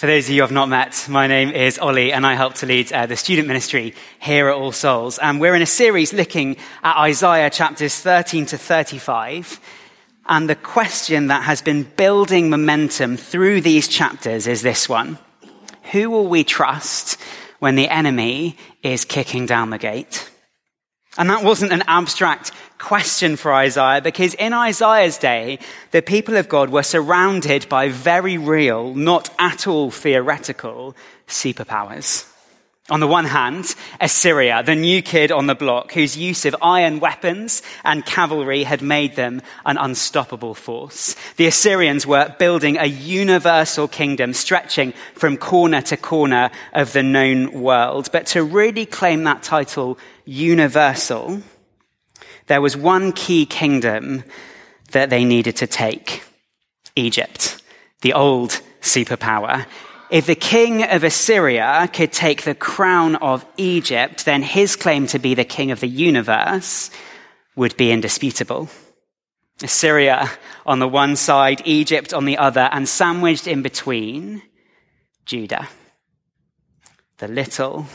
For those of you have not met, my name is Ollie and I help to lead uh, the student ministry here at All Souls. And we're in a series looking at Isaiah chapters 13 to 35. And the question that has been building momentum through these chapters is this one. Who will we trust when the enemy is kicking down the gate? And that wasn't an abstract question for Isaiah because in Isaiah's day, the people of God were surrounded by very real, not at all theoretical superpowers. On the one hand, Assyria, the new kid on the block, whose use of iron weapons and cavalry had made them an unstoppable force. The Assyrians were building a universal kingdom stretching from corner to corner of the known world. But to really claim that title universal, there was one key kingdom that they needed to take Egypt, the old superpower. If the king of Assyria could take the crown of Egypt, then his claim to be the king of the universe would be indisputable. Assyria on the one side, Egypt on the other, and sandwiched in between, Judah. The little,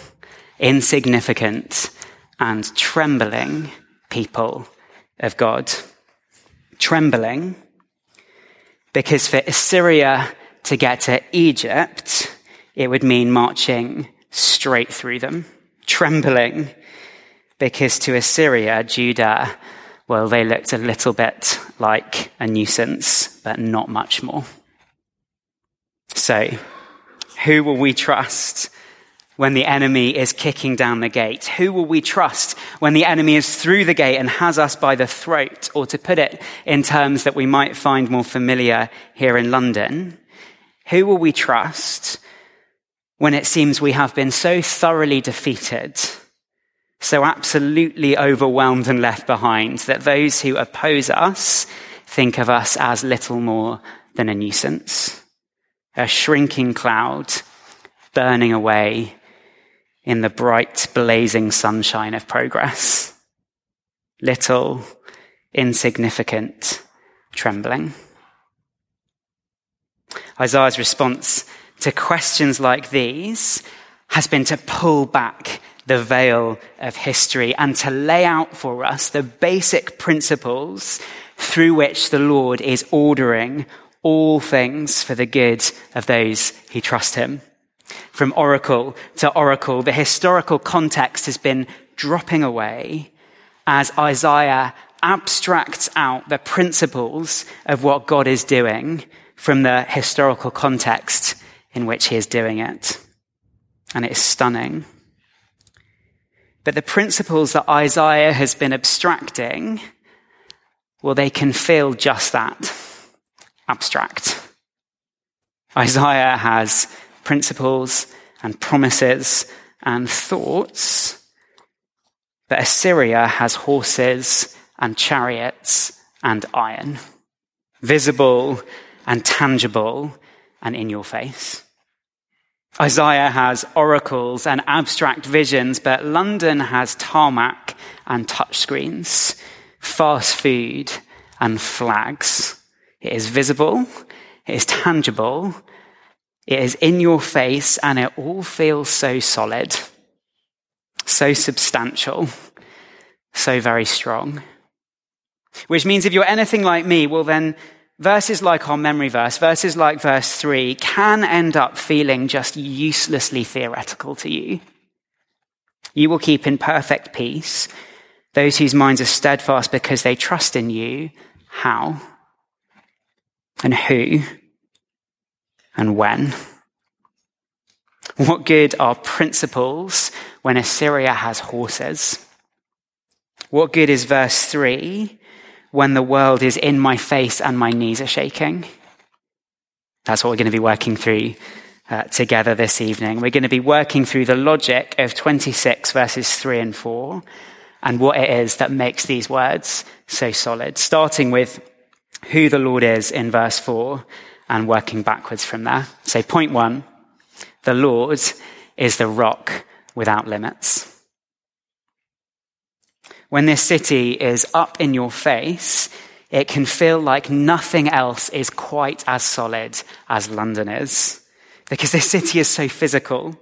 insignificant, and trembling people of God. Trembling because for Assyria to get to Egypt, it would mean marching straight through them, trembling, because to Assyria, Judah, well, they looked a little bit like a nuisance, but not much more. So, who will we trust when the enemy is kicking down the gate? Who will we trust when the enemy is through the gate and has us by the throat? Or to put it in terms that we might find more familiar here in London, who will we trust when it seems we have been so thoroughly defeated, so absolutely overwhelmed and left behind that those who oppose us think of us as little more than a nuisance, a shrinking cloud burning away in the bright, blazing sunshine of progress. Little, insignificant, trembling. Isaiah's response to questions like these has been to pull back the veil of history and to lay out for us the basic principles through which the Lord is ordering all things for the good of those who trust him. From oracle to oracle, the historical context has been dropping away as Isaiah abstracts out the principles of what God is doing from the historical context in which he is doing it. And it is stunning. But the principles that Isaiah has been abstracting, well, they can feel just that abstract. Isaiah has principles and promises and thoughts, but Assyria has horses and chariots and iron, visible and tangible and in your face. Isaiah has oracles and abstract visions, but London has tarmac and touchscreens, fast food and flags. It is visible, it is tangible, it is in your face, and it all feels so solid, so substantial, so very strong. Which means if you're anything like me, well, then verses like our memory verse, verses like verse 3, can end up feeling just uselessly theoretical to you. You will keep in perfect peace those whose minds are steadfast because they trust in you. How? And who? And when? What good are principles when Assyria has horses? What good is verse 3 when the world is in my face and my knees are shaking. That's what we're going to be working through uh, together this evening. We're going to be working through the logic of 26 verses 3 and 4 and what it is that makes these words so solid, starting with who the Lord is in verse 4 and working backwards from there. So, point one the Lord is the rock without limits. When this city is up in your face, it can feel like nothing else is quite as solid as London is. because this city is so physical.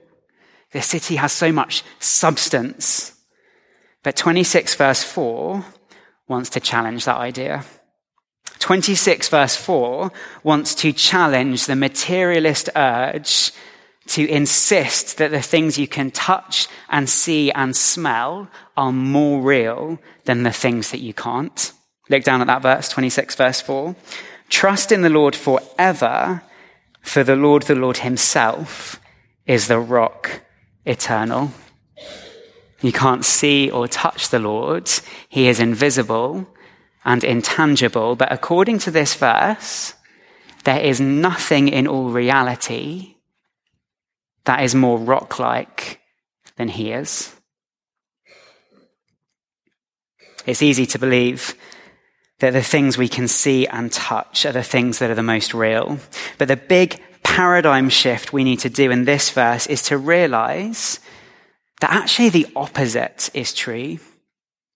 This city has so much substance. But 26 verse 4 wants to challenge that idea. 26 verse 4 wants to challenge the materialist urge to insist that the things you can touch and see and smell are more real than the things that you can't. Look down at that verse, 26 verse 4. Trust in the Lord forever, for the Lord, the Lord himself, is the rock eternal. You can't see or touch the Lord. He is invisible and intangible. But according to this verse, there is nothing in all reality that is more rock like than he is. It's easy to believe that the things we can see and touch are the things that are the most real. But the big paradigm shift we need to do in this verse is to realize that actually the opposite is true.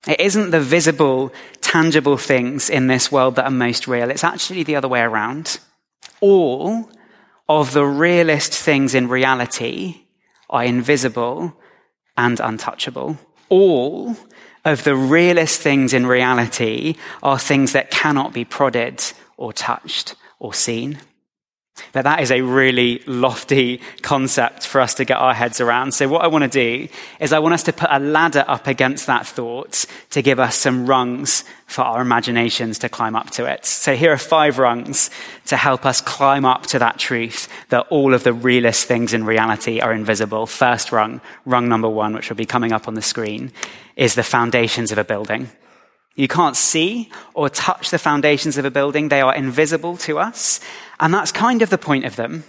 It isn't the visible, tangible things in this world that are most real. It's actually the other way around. All of the realest things in reality are invisible and untouchable. All of the realest things in reality are things that cannot be prodded or touched or seen. But that is a really lofty concept for us to get our heads around. So what I want to do is I want us to put a ladder up against that thought to give us some rungs for our imaginations to climb up to it. So here are five rungs to help us climb up to that truth that all of the realist things in reality are invisible. First rung, rung number one, which will be coming up on the screen, is the foundations of a building. You can't see or touch the foundations of a building. They are invisible to us. And that's kind of the point of them.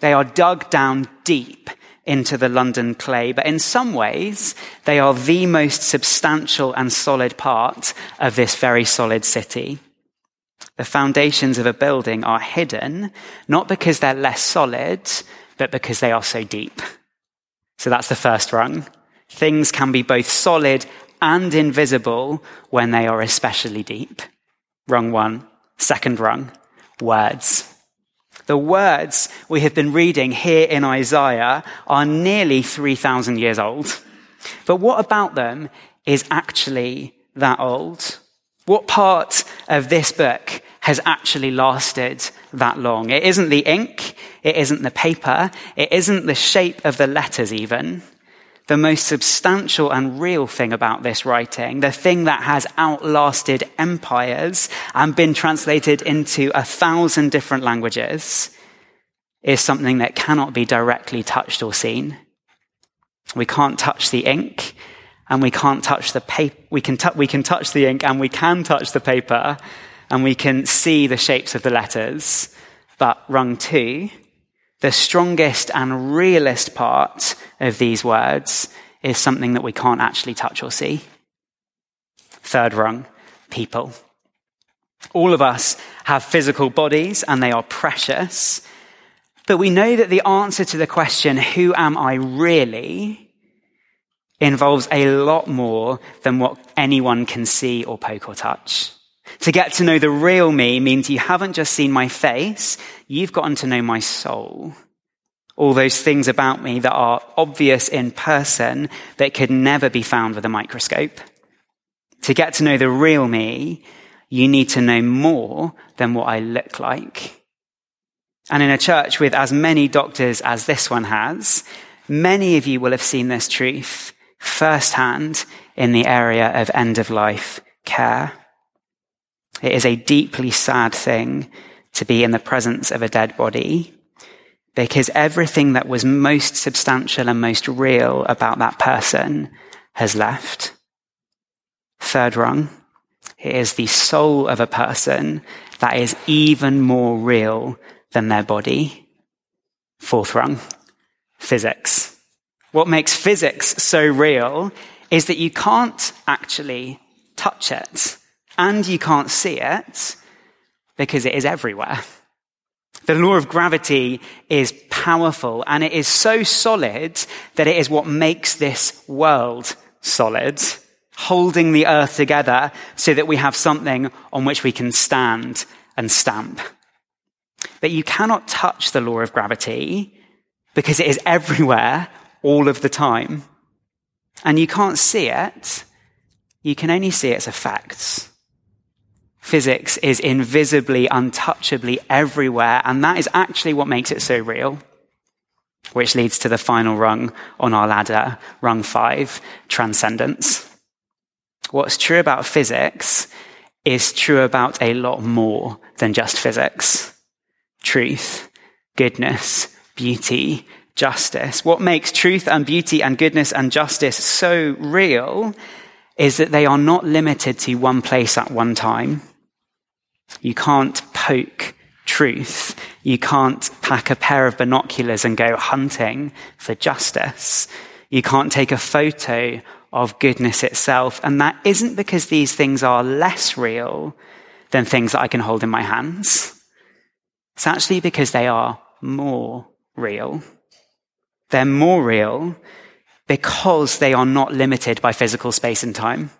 They are dug down deep into the London clay, but in some ways, they are the most substantial and solid part of this very solid city. The foundations of a building are hidden, not because they're less solid, but because they are so deep. So that's the first rung. Things can be both solid and invisible when they are especially deep. Rung one. Second rung. Words. The words we have been reading here in Isaiah are nearly 3,000 years old. But what about them is actually that old? What part of this book has actually lasted that long? It isn't the ink. It isn't the paper. It isn't the shape of the letters even the most substantial and real thing about this writing, the thing that has outlasted empires and been translated into a thousand different languages, is something that cannot be directly touched or seen. We can't touch the ink and we can't touch the paper. We can, t- we can touch the ink and we can touch the paper and we can see the shapes of the letters. But rung two, the strongest and realist part of these words is something that we can't actually touch or see. Third rung, people. All of us have physical bodies and they are precious, but we know that the answer to the question, who am I really, involves a lot more than what anyone can see or poke or touch. To get to know the real me means you haven't just seen my face, you've gotten to know my soul. All those things about me that are obvious in person that could never be found with a microscope. To get to know the real me, you need to know more than what I look like. And in a church with as many doctors as this one has, many of you will have seen this truth firsthand in the area of end of life care. It is a deeply sad thing to be in the presence of a dead body because everything that was most substantial and most real about that person has left. Third rung. It is the soul of a person that is even more real than their body. Fourth rung. Physics. What makes physics so real is that you can't actually touch it and you can't see it because it is everywhere. The law of gravity is powerful and it is so solid that it is what makes this world solid, holding the earth together so that we have something on which we can stand and stamp. But you cannot touch the law of gravity because it is everywhere all of the time. And you can't see it. You can only see its effects. Physics is invisibly, untouchably everywhere, and that is actually what makes it so real. Which leads to the final rung on our ladder, rung five, transcendence. What's true about physics is true about a lot more than just physics. Truth, goodness, beauty, justice. What makes truth and beauty and goodness and justice so real is that they are not limited to one place at one time. You can't poke truth. You can't pack a pair of binoculars and go hunting for justice. You can't take a photo of goodness itself. And that isn't because these things are less real than things that I can hold in my hands. It's actually because they are more real. They're more real because they are not limited by physical space and time.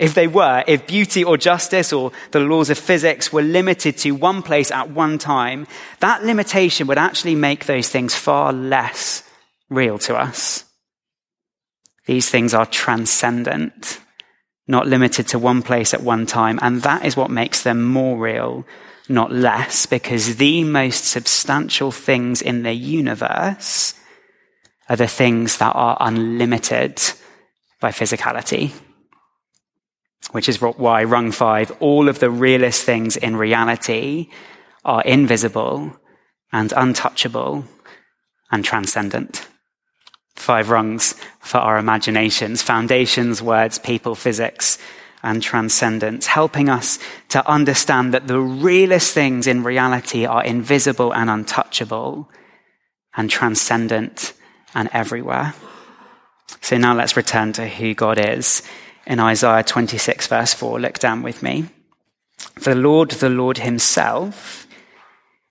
If they were, if beauty or justice or the laws of physics were limited to one place at one time, that limitation would actually make those things far less real to us. These things are transcendent, not limited to one place at one time, and that is what makes them more real, not less, because the most substantial things in the universe are the things that are unlimited by physicality which is why rung five, all of the realest things in reality are invisible and untouchable and transcendent. Five rungs for our imaginations, foundations, words, people, physics, and transcendence, helping us to understand that the realest things in reality are invisible and untouchable and transcendent and everywhere. So now let's return to who God is in Isaiah 26, verse 4. Look down with me. The Lord, the Lord Himself,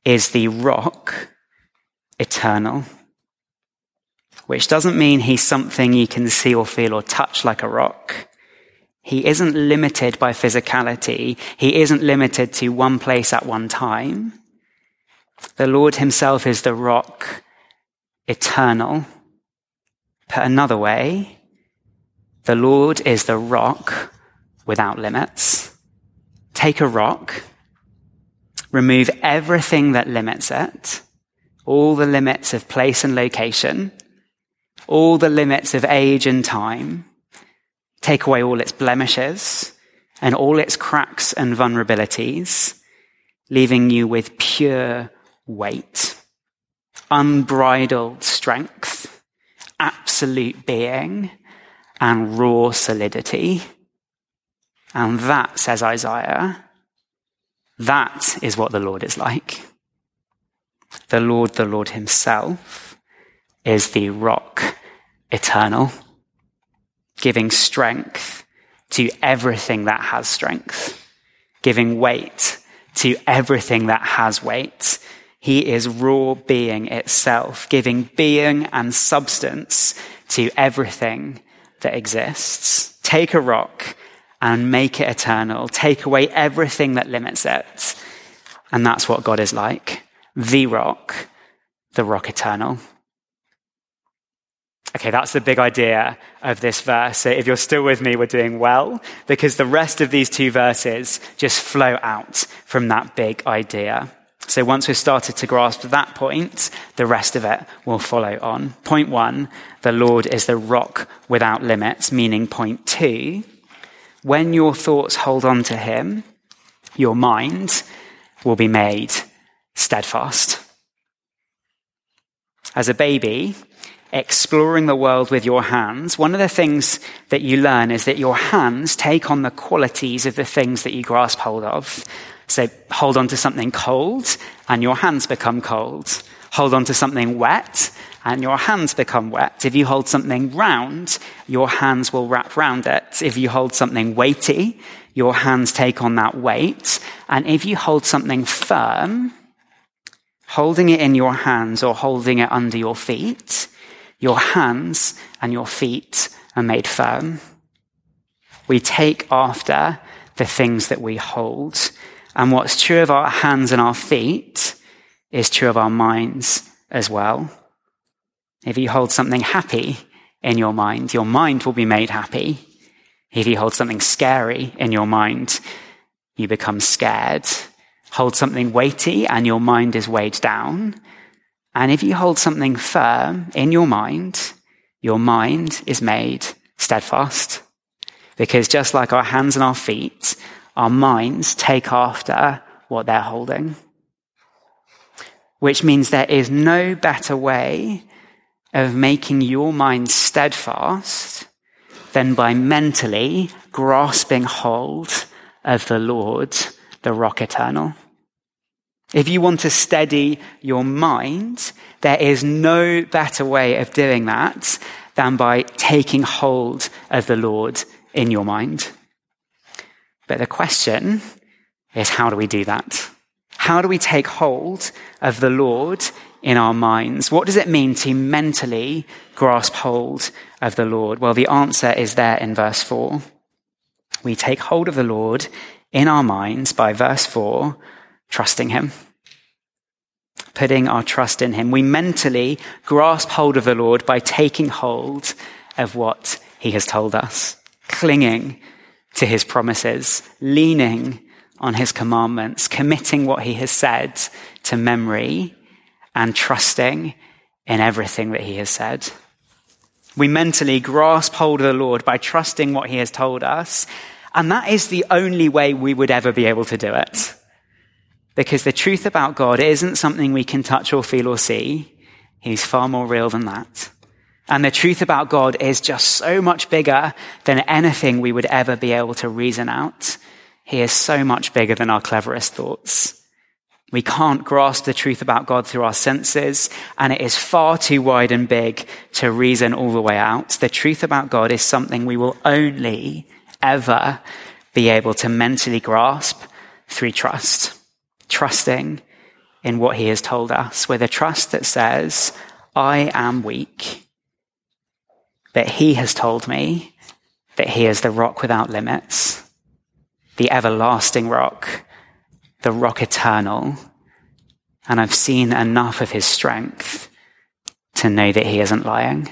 is the rock eternal, which doesn't mean He's something you can see or feel or touch like a rock. He isn't limited by physicality. He isn't limited to one place at one time. The Lord Himself is the rock eternal. Put another way, the Lord is the rock without limits. Take a rock, remove everything that limits it, all the limits of place and location, all the limits of age and time, take away all its blemishes and all its cracks and vulnerabilities, leaving you with pure weight, unbridled strength, absolute being, and raw solidity. And that, says Isaiah, that is what the Lord is like. The Lord, the Lord himself, is the rock eternal, giving strength to everything that has strength, giving weight to everything that has weight. He is raw being itself, giving being and substance to everything that exists. Take a rock and make it eternal. Take away everything that limits it. And that's what God is like. The rock, the rock eternal. Okay, that's the big idea of this verse. So if you're still with me, we're doing well because the rest of these two verses just flow out from that big idea. So once we've started to grasp that point, the rest of it will follow on. Point one, the Lord is the rock without limits, meaning point two, when your thoughts hold on to him, your mind will be made steadfast. As a baby, exploring the world with your hands, one of the things that you learn is that your hands take on the qualities of the things that you grasp hold of. So hold on to something cold and your hands become cold. Hold on to something wet and your hands become wet. If you hold something round, your hands will wrap round it. If you hold something weighty, your hands take on that weight. And if you hold something firm, holding it in your hands or holding it under your feet, your hands and your feet are made firm. We take after the things that we hold and what's true of our hands and our feet is true of our minds as well. If you hold something happy in your mind, your mind will be made happy. If you hold something scary in your mind, you become scared. Hold something weighty and your mind is weighed down. And if you hold something firm in your mind, your mind is made steadfast. Because just like our hands and our feet, our minds take after what they're holding. Which means there is no better way of making your mind steadfast than by mentally grasping hold of the Lord, the rock eternal. If you want to steady your mind, there is no better way of doing that than by taking hold of the Lord in your mind. But the question is how do we do that? How do we take hold of the Lord in our minds? What does it mean to mentally grasp hold of the Lord? Well, the answer is there in verse 4. We take hold of the Lord in our minds by verse 4, trusting Him. Putting our trust in Him. We mentally grasp hold of the Lord by taking hold of what He has told us, clinging to His promises, leaning on His commandments, committing what He has said to memory, and trusting in everything that He has said. We mentally grasp hold of the Lord by trusting what He has told us. And that is the only way we would ever be able to do it. Because the truth about God isn't something we can touch or feel or see. He's far more real than that. And the truth about God is just so much bigger than anything we would ever be able to reason out. He is so much bigger than our cleverest thoughts. We can't grasp the truth about God through our senses, and it is far too wide and big to reason all the way out. The truth about God is something we will only ever be able to mentally grasp through trust. Trusting in what He has told us, with a trust that says, I am weak, but He has told me that He is the rock without limits, the everlasting rock the rock eternal, and I've seen enough of his strength to know that he isn't lying.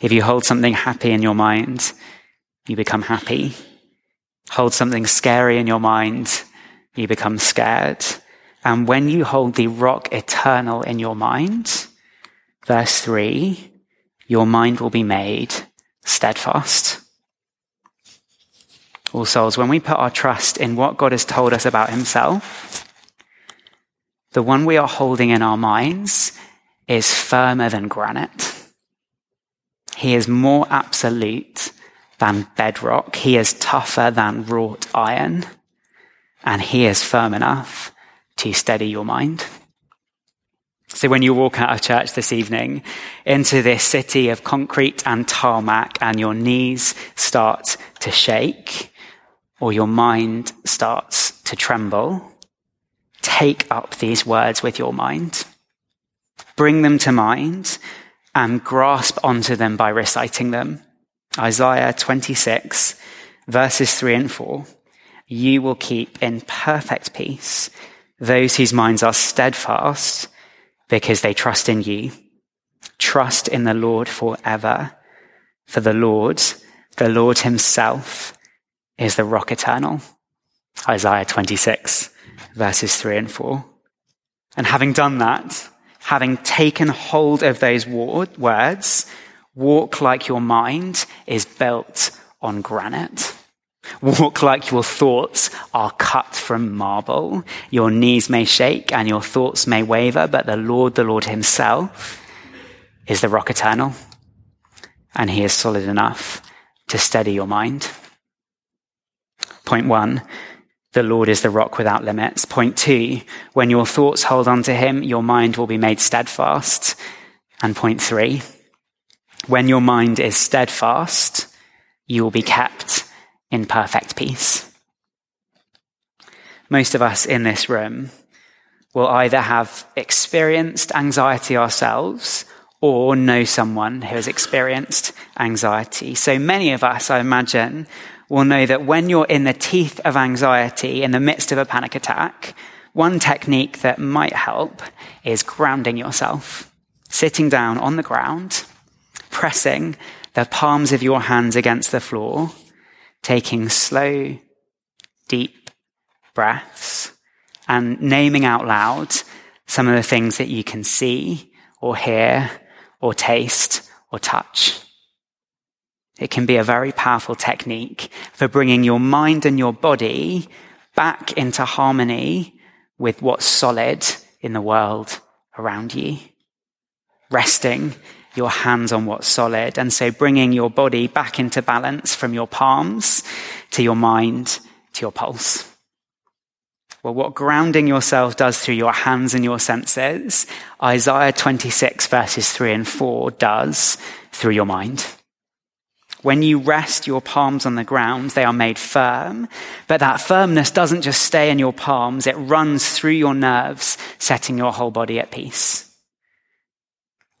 If you hold something happy in your mind, you become happy. Hold something scary in your mind, you become scared. And when you hold the rock eternal in your mind, verse three, your mind will be made steadfast all souls, when we put our trust in what God has told us about himself, the one we are holding in our minds is firmer than granite. He is more absolute than bedrock. He is tougher than wrought iron. And he is firm enough to steady your mind. So when you walk out of church this evening into this city of concrete and tarmac and your knees start to shake, or your mind starts to tremble, take up these words with your mind. Bring them to mind and grasp onto them by reciting them. Isaiah 26, verses 3 and 4. You will keep in perfect peace those whose minds are steadfast because they trust in you. Trust in the Lord forever. For the Lord, the Lord himself, is the rock eternal. Isaiah 26, verses 3 and 4. And having done that, having taken hold of those words, walk like your mind is built on granite. Walk like your thoughts are cut from marble. Your knees may shake and your thoughts may waver, but the Lord, the Lord himself, is the rock eternal. And he is solid enough to steady your mind. Point one, the Lord is the rock without limits. Point two, when your thoughts hold on to him, your mind will be made steadfast. And point three, when your mind is steadfast, you will be kept in perfect peace. Most of us in this room will either have experienced anxiety ourselves or know someone who has experienced anxiety. So many of us, I imagine, will know that when you're in the teeth of anxiety, in the midst of a panic attack, one technique that might help is grounding yourself, sitting down on the ground, pressing the palms of your hands against the floor, taking slow, deep breaths, and naming out loud some of the things that you can see or hear or taste or touch. It can be a very powerful technique for bringing your mind and your body back into harmony with what's solid in the world around you. Resting your hands on what's solid. And so bringing your body back into balance from your palms to your mind to your pulse. Well, what grounding yourself does through your hands and your senses, Isaiah 26 verses 3 and 4 does through your mind. When you rest your palms on the ground, they are made firm. But that firmness doesn't just stay in your palms, it runs through your nerves, setting your whole body at peace.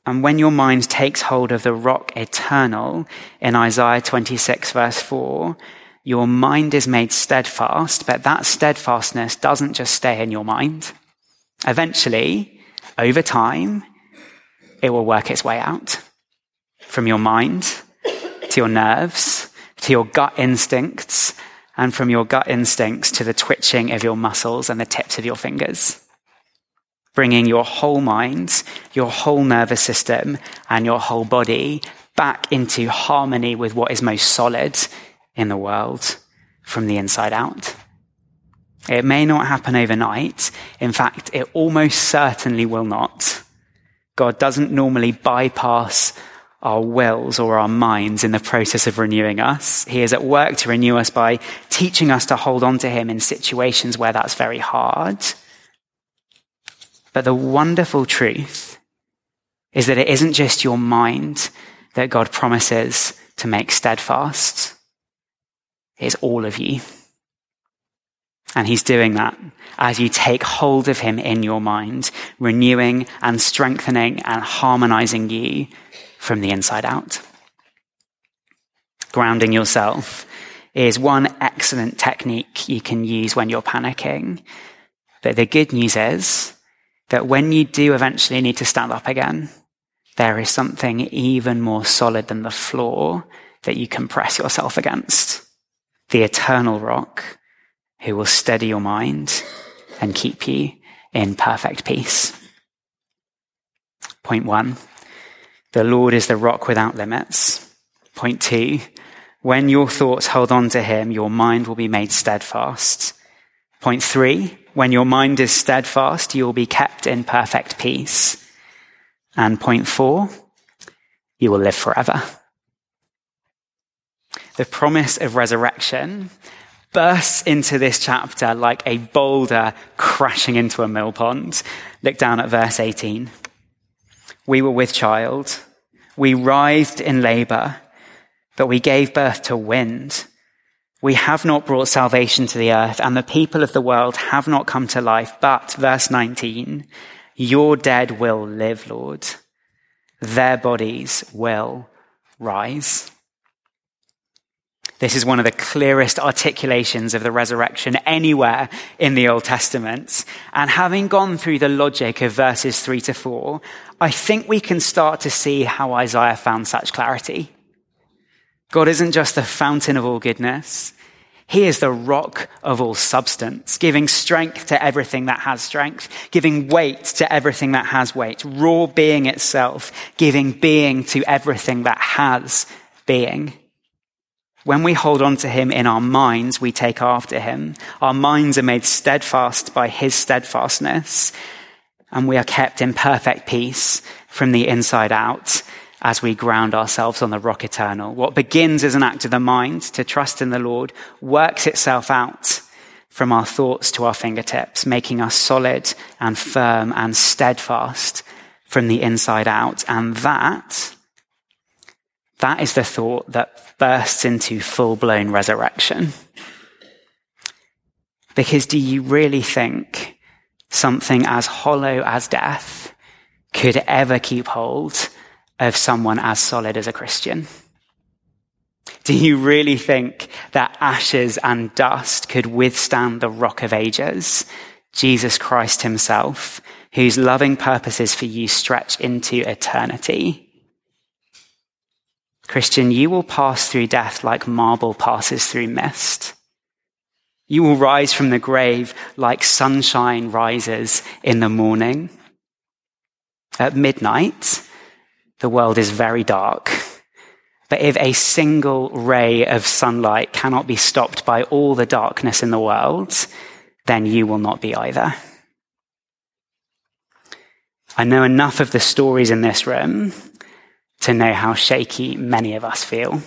And when your mind takes hold of the rock eternal in Isaiah 26 verse 4, your mind is made steadfast, but that steadfastness doesn't just stay in your mind. Eventually, over time, it will work its way out from your mind to your nerves, to your gut instincts, and from your gut instincts to the twitching of your muscles and the tips of your fingers. Bringing your whole mind, your whole nervous system, and your whole body back into harmony with what is most solid in the world from the inside out. It may not happen overnight. In fact, it almost certainly will not. God doesn't normally bypass our wills or our minds in the process of renewing us. He is at work to renew us by teaching us to hold on to Him in situations where that's very hard. But the wonderful truth is that it isn't just your mind that God promises to make steadfast. It's all of you. And he's doing that as you take hold of him in your mind, renewing and strengthening and harmonizing you from the inside out. Grounding yourself is one excellent technique you can use when you're panicking. But the good news is that when you do eventually need to stand up again, there is something even more solid than the floor that you can press yourself against. The eternal rock who will steady your mind and keep you in perfect peace. Point one. The Lord is the rock without limits. Point two, when your thoughts hold on to him, your mind will be made steadfast. Point three, when your mind is steadfast, you will be kept in perfect peace. And point four, you will live forever. The promise of resurrection bursts into this chapter like a boulder crashing into a mill pond. Look down at verse 18. We were with child. We writhed in labor, but we gave birth to wind. We have not brought salvation to the earth, and the people of the world have not come to life. But, verse 19, your dead will live, Lord. Their bodies will rise. This is one of the clearest articulations of the resurrection anywhere in the Old Testament. And having gone through the logic of verses three to four, I think we can start to see how Isaiah found such clarity. God isn't just the fountain of all goodness. He is the rock of all substance, giving strength to everything that has strength, giving weight to everything that has weight, raw being itself, giving being to everything that has being. When we hold on to him in our minds, we take after him. Our minds are made steadfast by his steadfastness, and we are kept in perfect peace from the inside out as we ground ourselves on the rock eternal. What begins as an act of the mind to trust in the Lord works itself out from our thoughts to our fingertips, making us solid and firm and steadfast from the inside out. And that that is the thought that bursts into full blown resurrection. Because do you really think something as hollow as death could ever keep hold of someone as solid as a Christian? Do you really think that ashes and dust could withstand the rock of ages? Jesus Christ himself, whose loving purposes for you stretch into eternity. Christian, you will pass through death like marble passes through mist. You will rise from the grave like sunshine rises in the morning. At midnight, the world is very dark. But if a single ray of sunlight cannot be stopped by all the darkness in the world, then you will not be either. I know enough of the stories in this room to know how shaky many of us feel.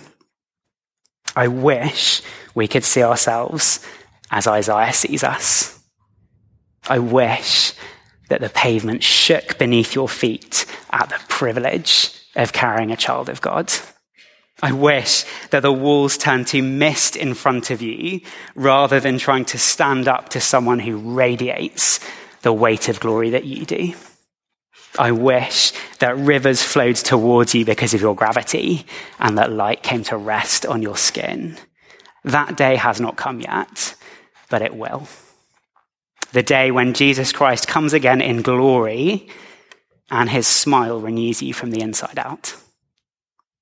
I wish we could see ourselves as Isaiah sees us. I wish that the pavement shook beneath your feet at the privilege of carrying a child of God. I wish that the walls turned to mist in front of you rather than trying to stand up to someone who radiates the weight of glory that you do. I wish that rivers flowed towards you because of your gravity and that light came to rest on your skin. That day has not come yet, but it will. The day when Jesus Christ comes again in glory and his smile renews you from the inside out.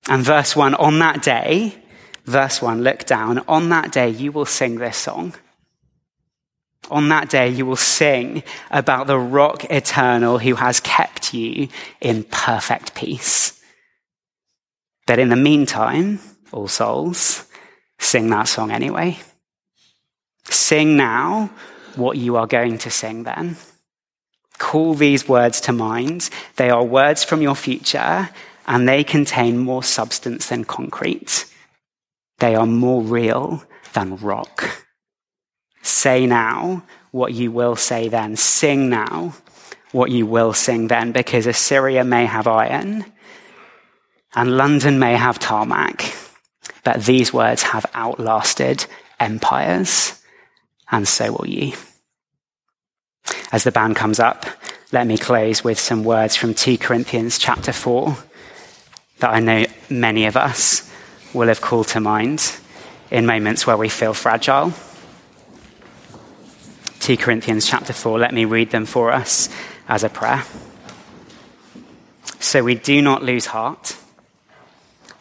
And verse 1 on that day, verse 1, look down, on that day you will sing this song. On that day, you will sing about the rock eternal who has kept you in perfect peace. But in the meantime, all souls, sing that song anyway. Sing now what you are going to sing then. Call these words to mind. They are words from your future and they contain more substance than concrete. They are more real than rock. Say now what you will say then. Sing now what you will sing then, because Assyria may have iron and London may have tarmac, but these words have outlasted empires and so will you. As the band comes up, let me close with some words from 2 Corinthians chapter 4 that I know many of us will have called to mind in moments where we feel fragile. 2 Corinthians chapter 4, let me read them for us as a prayer. So we do not lose heart.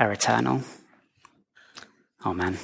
are eternal. Amen.